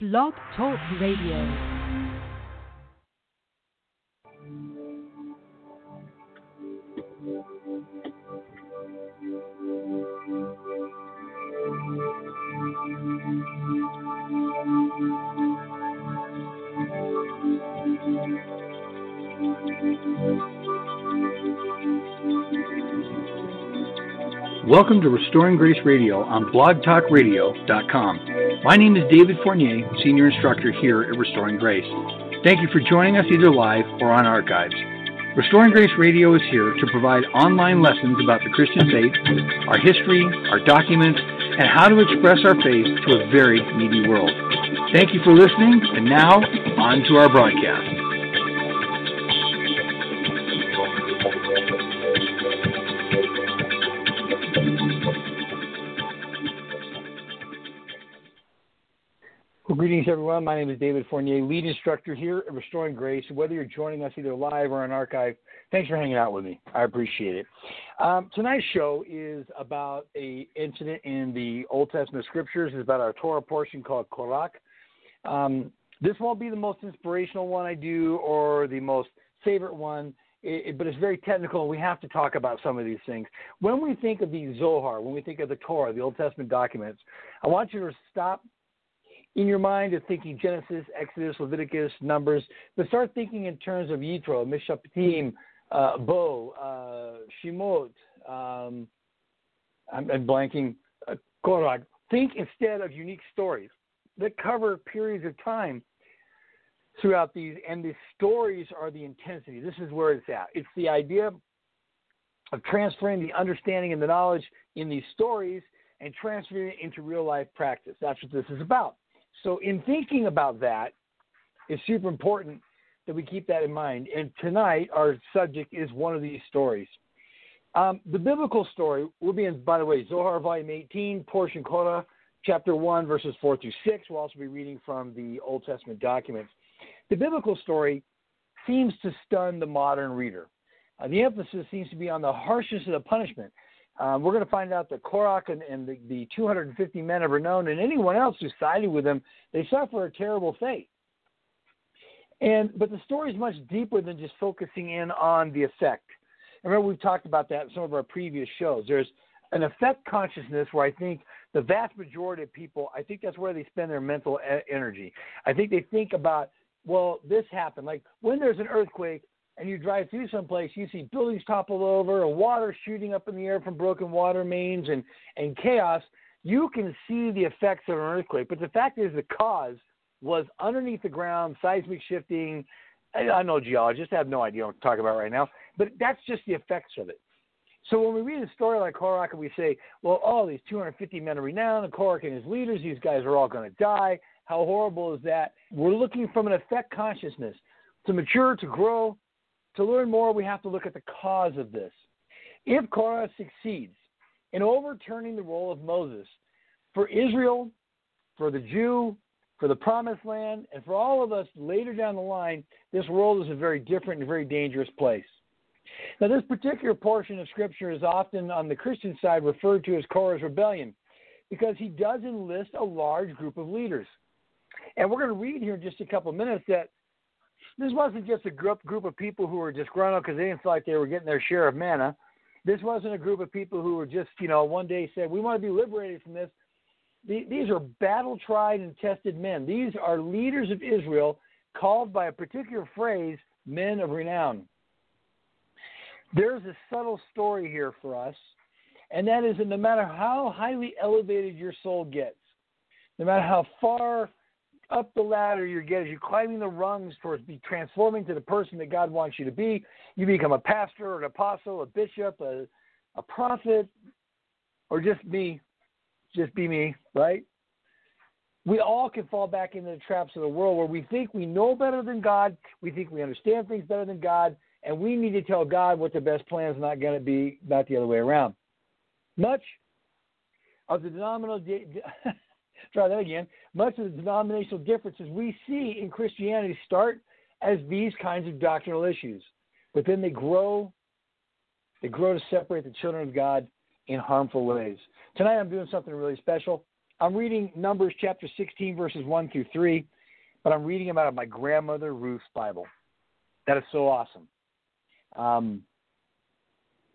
Blog Talk Radio. Welcome to Restoring Grace Radio on blogtalkradio.com. My name is David Fournier, Senior Instructor here at Restoring Grace. Thank you for joining us either live or on archives. Restoring Grace Radio is here to provide online lessons about the Christian faith, our history, our documents, and how to express our faith to a very needy world. Thank you for listening, and now on to our broadcast. Greetings, everyone. My name is David Fournier, lead instructor here at Restoring Grace. Whether you're joining us either live or on archive, thanks for hanging out with me. I appreciate it. Um, tonight's show is about a incident in the Old Testament scriptures. It's about our Torah portion called Korach. Um, this won't be the most inspirational one I do or the most favorite one, it, but it's very technical, and we have to talk about some of these things. When we think of the Zohar, when we think of the Torah, the Old Testament documents, I want you to stop in your mind of thinking Genesis, Exodus, Leviticus, Numbers, but start thinking in terms of Yitro, Mishpatim, uh, Bo, uh, Shemot, um, I'm, I'm, blanking, uh, Korach. Think instead of unique stories that cover periods of time throughout these, and the stories are the intensity. This is where it's at. It's the idea of transferring the understanding and the knowledge in these stories and transferring it into real life practice. That's what this is about. So, in thinking about that, it's super important that we keep that in mind. And tonight, our subject is one of these stories. Um, the biblical story will be in, by the way, Zohar Volume 18, portion Korah, chapter 1, verses 4 through 6. We'll also be reading from the Old Testament documents. The biblical story seems to stun the modern reader. Uh, the emphasis seems to be on the harshness of the punishment. Um, we're going to find out that Korach and, and the, the 250 men of renown and anyone else who sided with them, they suffer a terrible fate. And but the story is much deeper than just focusing in on the effect. remember we've talked about that in some of our previous shows. There's an effect consciousness where I think the vast majority of people, I think that's where they spend their mental energy. I think they think about, well, this happened. Like when there's an earthquake, and you drive through someplace, you see buildings toppled over, and water shooting up in the air from broken water mains, and and chaos. You can see the effects of an earthquake, but the fact is, the cause was underneath the ground, seismic shifting. I know geologists have no idea what I'm talking about right now, but that's just the effects of it. So when we read a story like Korach and we say, well, all oh, these 250 men of renown, and Korach and his leaders, these guys are all going to die. How horrible is that? We're looking from an effect consciousness to mature, to grow, to learn more, we have to look at the cause of this. If Korah succeeds in overturning the role of Moses for Israel, for the Jew, for the promised land, and for all of us later down the line, this world is a very different and very dangerous place. Now, this particular portion of Scripture is often on the Christian side referred to as Korah's rebellion because he does enlist a large group of leaders. And we're going to read here in just a couple minutes that this wasn't just a group group of people who were disgruntled because they didn't feel like they were getting their share of manna. This wasn't a group of people who were just, you know, one day said, we want to be liberated from this. These are battle tried and tested men. These are leaders of Israel called by a particular phrase, men of renown. There's a subtle story here for us, and that is that no matter how highly elevated your soul gets, no matter how far up the ladder you get as you're climbing the rungs towards be transforming to the person that God wants you to be. You become a pastor, an apostle, a bishop, a, a prophet, or just me, just be me, right? We all can fall back into the traps of the world where we think we know better than God, we think we understand things better than God, and we need to tell God what the best plan is not going to be, not the other way around. Much of the denominational try that again. Much of the denominational differences we see in Christianity start as these kinds of doctrinal issues, but then they grow. They grow to separate the children of God in harmful ways. Tonight I'm doing something really special. I'm reading Numbers chapter 16, verses 1 through 3, but I'm reading them out of my grandmother Ruth's Bible. That is so awesome. Um,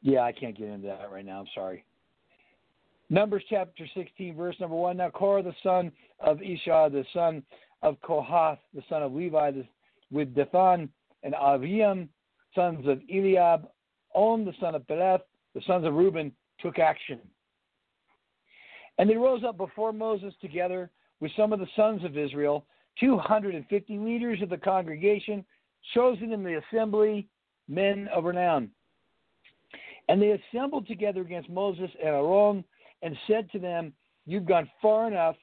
yeah, I can't get into that right now. I'm sorry. Numbers chapter 16, verse number 1. Now Korah, the son of Izhar, the son of Kohath, the son of Levi, the, with Dathan and Abiram, sons of Eliab, On, the son of Peleth, the sons of Reuben, took action. And they rose up before Moses together with some of the sons of Israel, 250 leaders of the congregation, chosen in the assembly, men of renown. And they assembled together against Moses and Aaron and said to them, You've gone far enough,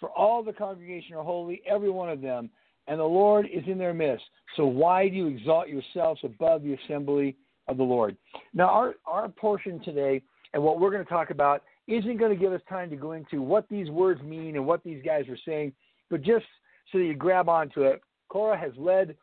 for all the congregation are holy, every one of them, and the Lord is in their midst. So why do you exalt yourselves above the assembly of the Lord? Now, our, our portion today and what we're going to talk about isn't going to give us time to go into what these words mean and what these guys are saying, but just so that you grab onto it, Korah has led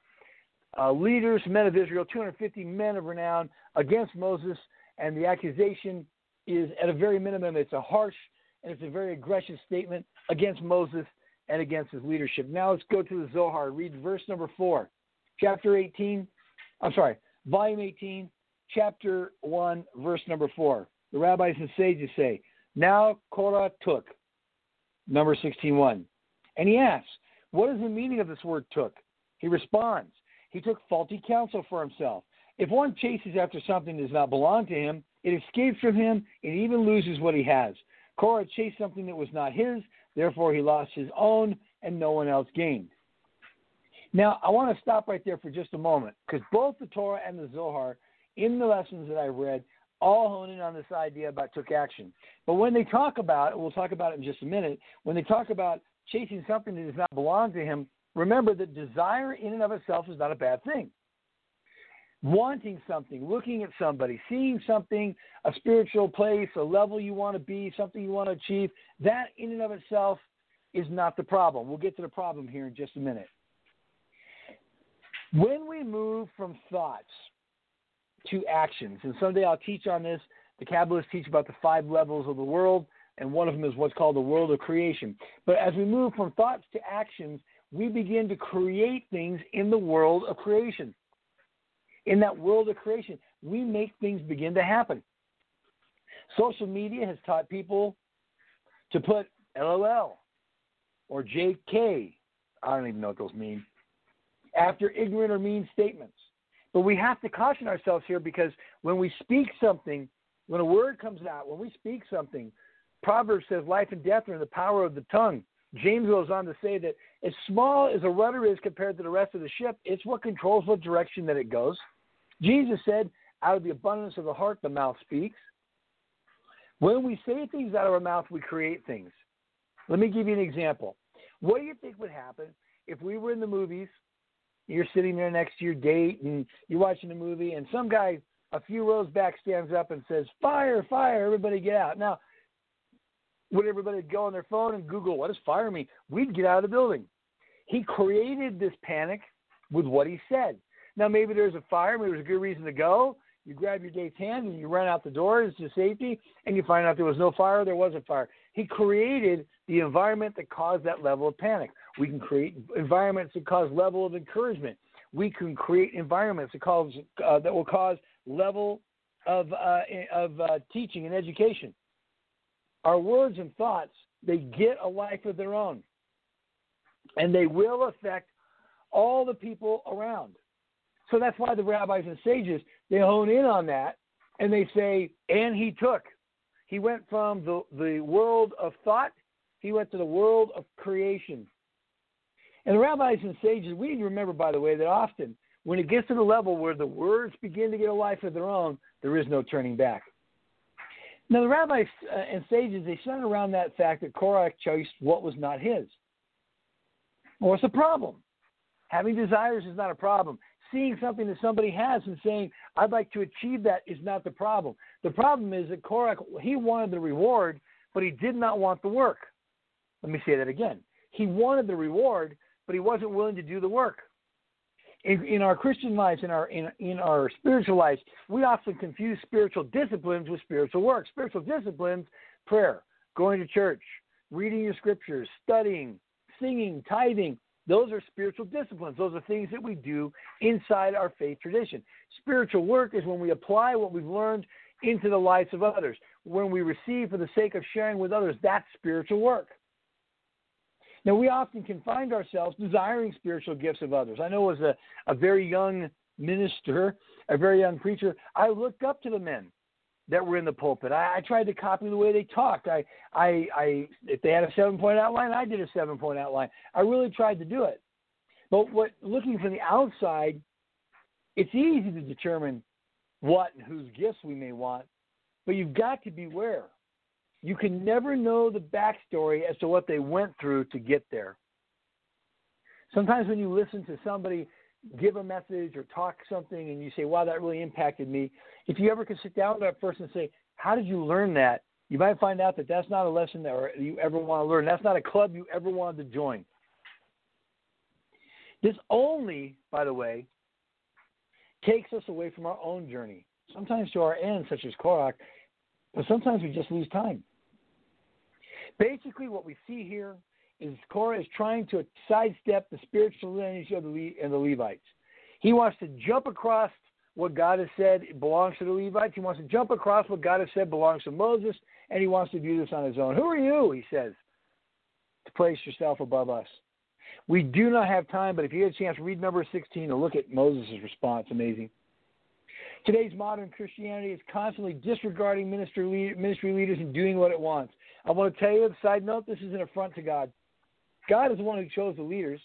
uh, leaders, men of Israel, 250 men of renown against Moses, and the accusation is at a very minimum, it's a harsh and it's a very aggressive statement against Moses and against his leadership. Now let's go to the Zohar, read verse number four, chapter 18. I'm sorry, volume 18, chapter 1, verse number 4. The rabbis and sages say, Now Korah took, number 16.1. And he asks, What is the meaning of this word took? He responds, He took faulty counsel for himself. If one chases after something that does not belong to him, it escapes from him and even loses what he has. Korah chased something that was not his, therefore he lost his own, and no one else gained. Now, I want to stop right there for just a moment because both the Torah and the Zohar, in the lessons that I've read, all hone in on this idea about took action. But when they talk about, we'll talk about it in just a minute, when they talk about chasing something that does not belong to him, remember that desire in and of itself is not a bad thing wanting something, looking at somebody, seeing something, a spiritual place, a level you want to be, something you want to achieve, that in and of itself is not the problem. We'll get to the problem here in just a minute. When we move from thoughts to actions, and someday I'll teach on this, the Kabbalists teach about the five levels of the world, and one of them is what's called the world of creation. But as we move from thoughts to actions, we begin to create things in the world of creation in that world of creation, we make things begin to happen. Social media has taught people to put LOL or JK, I don't even know what those mean, after ignorant or mean statements. But we have to caution ourselves here because when we speak something, when a word comes out, when we speak something, Proverbs says life and death are in the power of the tongue. James goes on to say that as small as a rudder is compared to the rest of the ship, it's what controls what direction that it goes. Jesus said, out of the abundance of the heart, the mouth speaks. When we say things out of our mouth, we create things. Let me give you an example. What do you think would happen if we were in the movies? You're sitting there next to your date and you're watching the movie, and some guy a few rows back stands up and says, Fire, fire, everybody get out. Now, would everybody go on their phone and Google, What does fire mean? We'd get out of the building. He created this panic with what he said. Now, maybe there's a fire, maybe there's a good reason to go. You grab your date's hand and you run out the door to safety, and you find out there was no fire, there was a fire. He created the environment that caused that level of panic. We can create environments that cause level of encouragement. We can create environments that cause uh, that will cause level of uh, of uh, teaching and education. Our words and thoughts they get a life of their own, and they will affect all the people around. So that's why the rabbis and sages they hone in on that and they say, and he took. He went from the, the world of thought, he went to the world of creation. And the rabbis and sages, we need to remember, by the way, that often when it gets to the level where the words begin to get a life of their own, there is no turning back. Now, the rabbis uh, and sages, they center around that fact that Korach chose what was not his. Well, the problem? Having desires is not a problem. Seeing something that somebody has and saying, I'd like to achieve that is not the problem. The problem is that Korach, he wanted the reward, but he did not want the work. Let me say that again. He wanted the reward, but he wasn't willing to do the work. In, in our Christian lives, in our in, in our spiritual lives, we often confuse spiritual disciplines with spiritual work. Spiritual disciplines, prayer, going to church, reading your scriptures, studying, singing, tithing, those are spiritual disciplines. Those are things that we do inside our faith tradition. Spiritual work is when we apply what we've learned into the lives of others. When we receive for the sake of sharing with others, that's spiritual work. Now, we often can find ourselves desiring spiritual gifts of others. I know as a, a very young minister, a very young preacher, I looked up to the men that were in the pulpit. I, I tried to copy the way they talked. I, I, I, if they had a seven point outline, I did a seven point outline. I really tried to do it. But what looking from the outside, it's easy to determine what and whose gifts we may want, but you've got to beware. You can never know the backstory as to what they went through to get there. Sometimes when you listen to somebody give a message or talk something and you say, wow, that really impacted me, if you ever can sit down with that person and say, how did you learn that? You might find out that that's not a lesson that you ever want to learn. That's not a club you ever wanted to join. This only, by the way, takes us away from our own journey, sometimes to our end, such as Korach, but sometimes we just lose time. Basically, what we see here is Korah is trying to sidestep the spiritual lineage of the, Le- and the Levites. He wants to jump across what God has said belongs to the Levites. He wants to jump across what God has said belongs to Moses, and he wants to do this on his own. Who are you, he says, to place yourself above us? We do not have time, but if you get a chance, read number 16 and look at Moses' response. Amazing. Today's modern Christianity is constantly disregarding ministry, ministry leaders and doing what it wants. I want to tell you, a side note, this is an affront to God. God is the one who chose the leaders.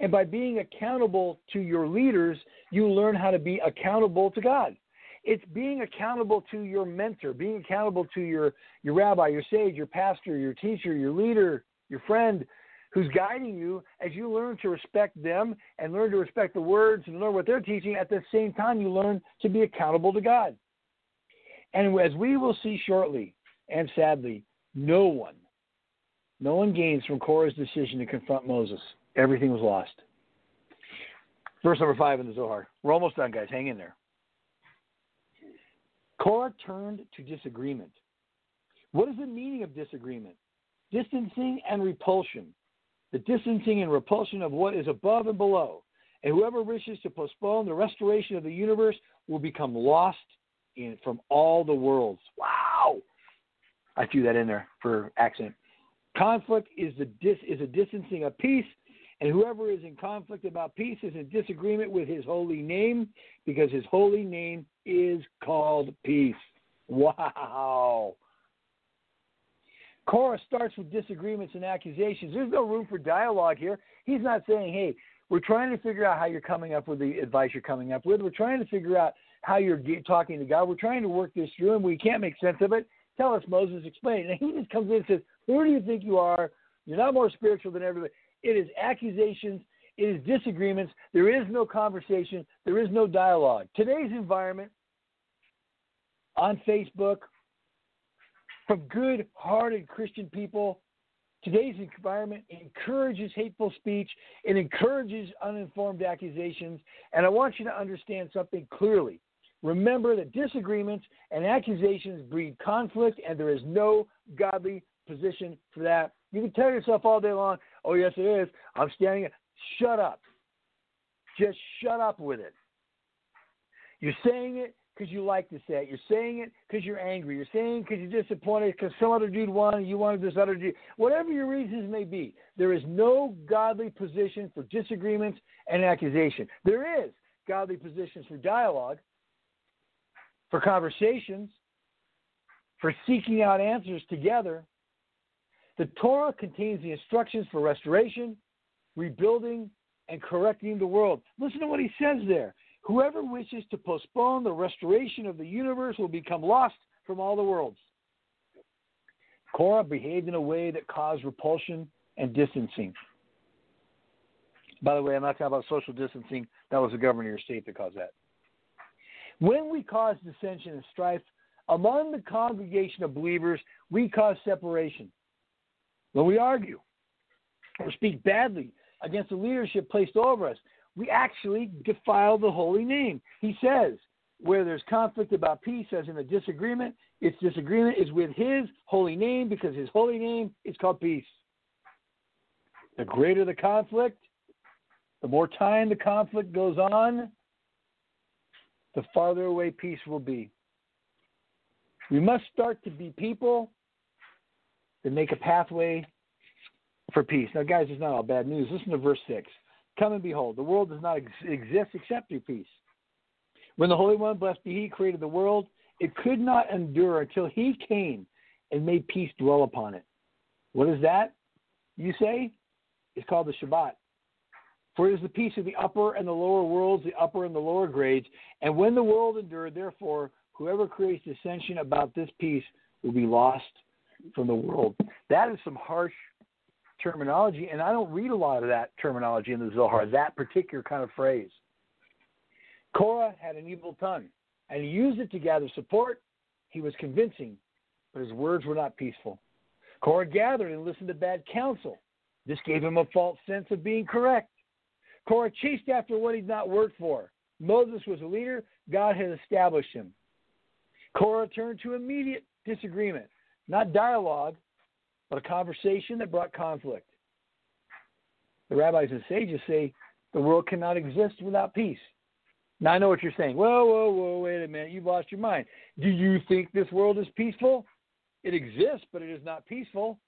And by being accountable to your leaders, you learn how to be accountable to God. It's being accountable to your mentor, being accountable to your, your rabbi, your sage, your pastor, your teacher, your leader, your friend who's guiding you as you learn to respect them and learn to respect the words and learn what they're teaching. At the same time, you learn to be accountable to God. And as we will see shortly, and sadly, no one no one gains from Korah's decision to confront Moses. Everything was lost. Verse number five in the Zohar. We're almost done, guys. Hang in there. Korah turned to disagreement. What is the meaning of disagreement? Distancing and repulsion. The distancing and repulsion of what is above and below. And whoever wishes to postpone the restoration of the universe will become lost in from all the worlds. Wow. I threw that in there for accent. Conflict is, the dis, is a distancing of peace, and whoever is in conflict about peace is in disagreement with his holy name because his holy name is called peace. Wow. Korah starts with disagreements and accusations. There's no room for dialogue here. He's not saying, hey, we're trying to figure out how you're coming up with the advice you're coming up with. We're trying to figure out how you're talking to God. We're trying to work this through, and we can't make sense of it. Tell us, Moses, explain. And he just comes in and says, Who do you think you are? You're not more spiritual than everybody. It is accusations, it is disagreements. There is no conversation, there is no dialogue. Today's environment on Facebook, from good hearted Christian people, today's environment encourages hateful speech, it encourages uninformed accusations. And I want you to understand something clearly. Remember that disagreements and accusations breed conflict, and there is no godly position for that. You can tell yourself all day long, oh, yes, it is. I'm standing. Shut up. Just shut up with it. You're saying it because you like to say it. You're saying it because you're angry. You're saying it because you're disappointed because some other dude won and you wanted this other dude. Whatever your reasons may be, there is no godly position for disagreements and accusation. There is godly positions for dialogue, for conversations, for seeking out answers together. The Torah contains the instructions for restoration, rebuilding, and correcting the world. Listen to what he says there. Whoever wishes to postpone the restoration of the universe will become lost from all the worlds. Korah behaved in a way that caused repulsion and distancing. By the way, I'm not talking about social distancing. That was the governor of your state that caused that. When we cause dissension and strife among the congregation of believers, we cause separation. When we argue or speak badly against the leadership placed over us, we actually defile the holy name. He says, where there's conflict about peace, as in a disagreement, its disagreement is with his holy name because his holy name is called peace. The greater the conflict, the more time the conflict goes on, the farther away peace will be. We must start to be people that make a pathway for peace. Now, guys, it's not all bad news. Listen to verse 6. Come and behold, the world does not ex- exist except through peace. When the Holy One, blessed be He, created the world, it could not endure until He came and made peace dwell upon it. What is that, you say? It's called the Shabbat. For it is the peace of the upper and the lower worlds, the upper and the lower grades. And when the world endured, therefore, whoever creates dissension about this peace will be lost from the world. That is some harsh terminology, and I don't read a lot of that terminology in the Zohar, that particular kind of phrase. Korah had an evil tongue, and he used it to gather support. He was convincing, but his words were not peaceful. Korah gathered and listened to bad counsel. This gave him a false sense of being correct. Korah chased after what he'd not worked for. Moses was a leader, God had established him. Korah turned to immediate disagreement, not dialogue, but a conversation that brought conflict. The rabbis and sages say the world cannot exist without peace. Now I know what you're saying. Whoa, whoa, whoa, wait a minute. You've lost your mind. Do you think this world is peaceful? It exists, but it is not peaceful.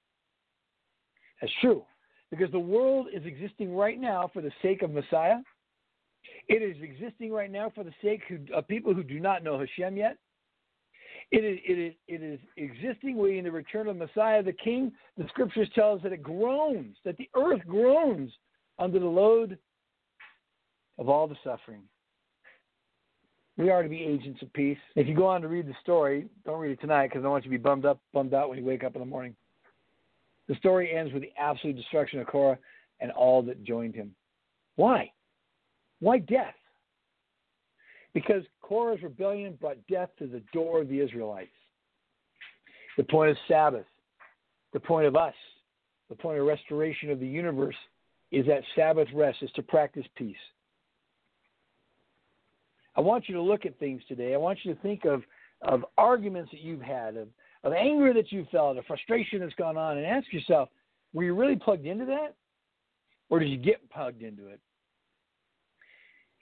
That's true. Because the world is existing right now for the sake of Messiah. It is existing right now for the sake of people who do not know Hashem yet. It is, it is, it is existing waiting the return of Messiah the King. The scriptures tell us that it groans, that the earth groans under the load of all the suffering. We are to be agents of peace. If you go on to read the story, don't read it tonight because I want you to be bummed up, bummed out when you wake up in the morning. The story ends with the absolute destruction of Korah and all that joined him. Why? Why death? Because Korah's rebellion brought death to the door of the Israelites. The point of Sabbath, the point of us, the point of restoration of the universe is that Sabbath rest is to practice peace. I want you to look at things today. I want you to think of, of arguments that you've had, of, of anger that you felt, of frustration that's gone on, and ask yourself, were you really plugged into that? Or did you get plugged into it?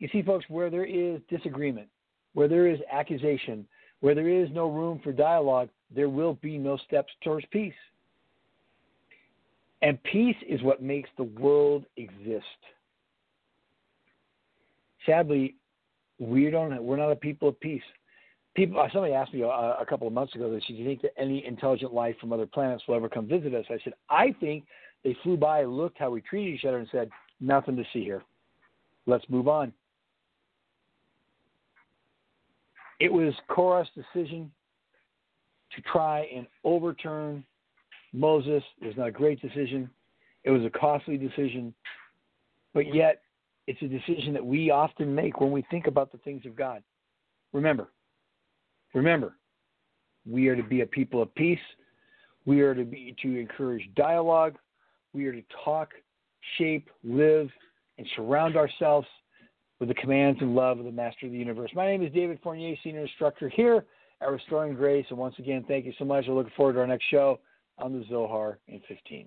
You see, folks, where there is disagreement, where there is accusation, where there is no room for dialogue, there will be no steps towards peace. And peace is what makes the world exist. Sadly, we don't. We're not a people of peace. People. Uh, somebody asked me a, a couple of months ago, "Do you think that any intelligent life from other planets will ever come visit us?" I said, "I think they flew by, looked how we treated each other, and said, nothing to see here. Let's move on." It was Korah's decision to try and overturn Moses. It was not a great decision. It was a costly decision, but yet it's a decision that we often make when we think about the things of God. Remember, remember, we are to be a people of peace. We are to be to encourage dialogue. We are to talk, shape, live, and surround ourselves with the commands and love of the Master of the Universe. My name is David Fournier, Senior Instructor here at Restoring Grace. And once again, thank you so much. I look forward to our next show on the Zohar in 15.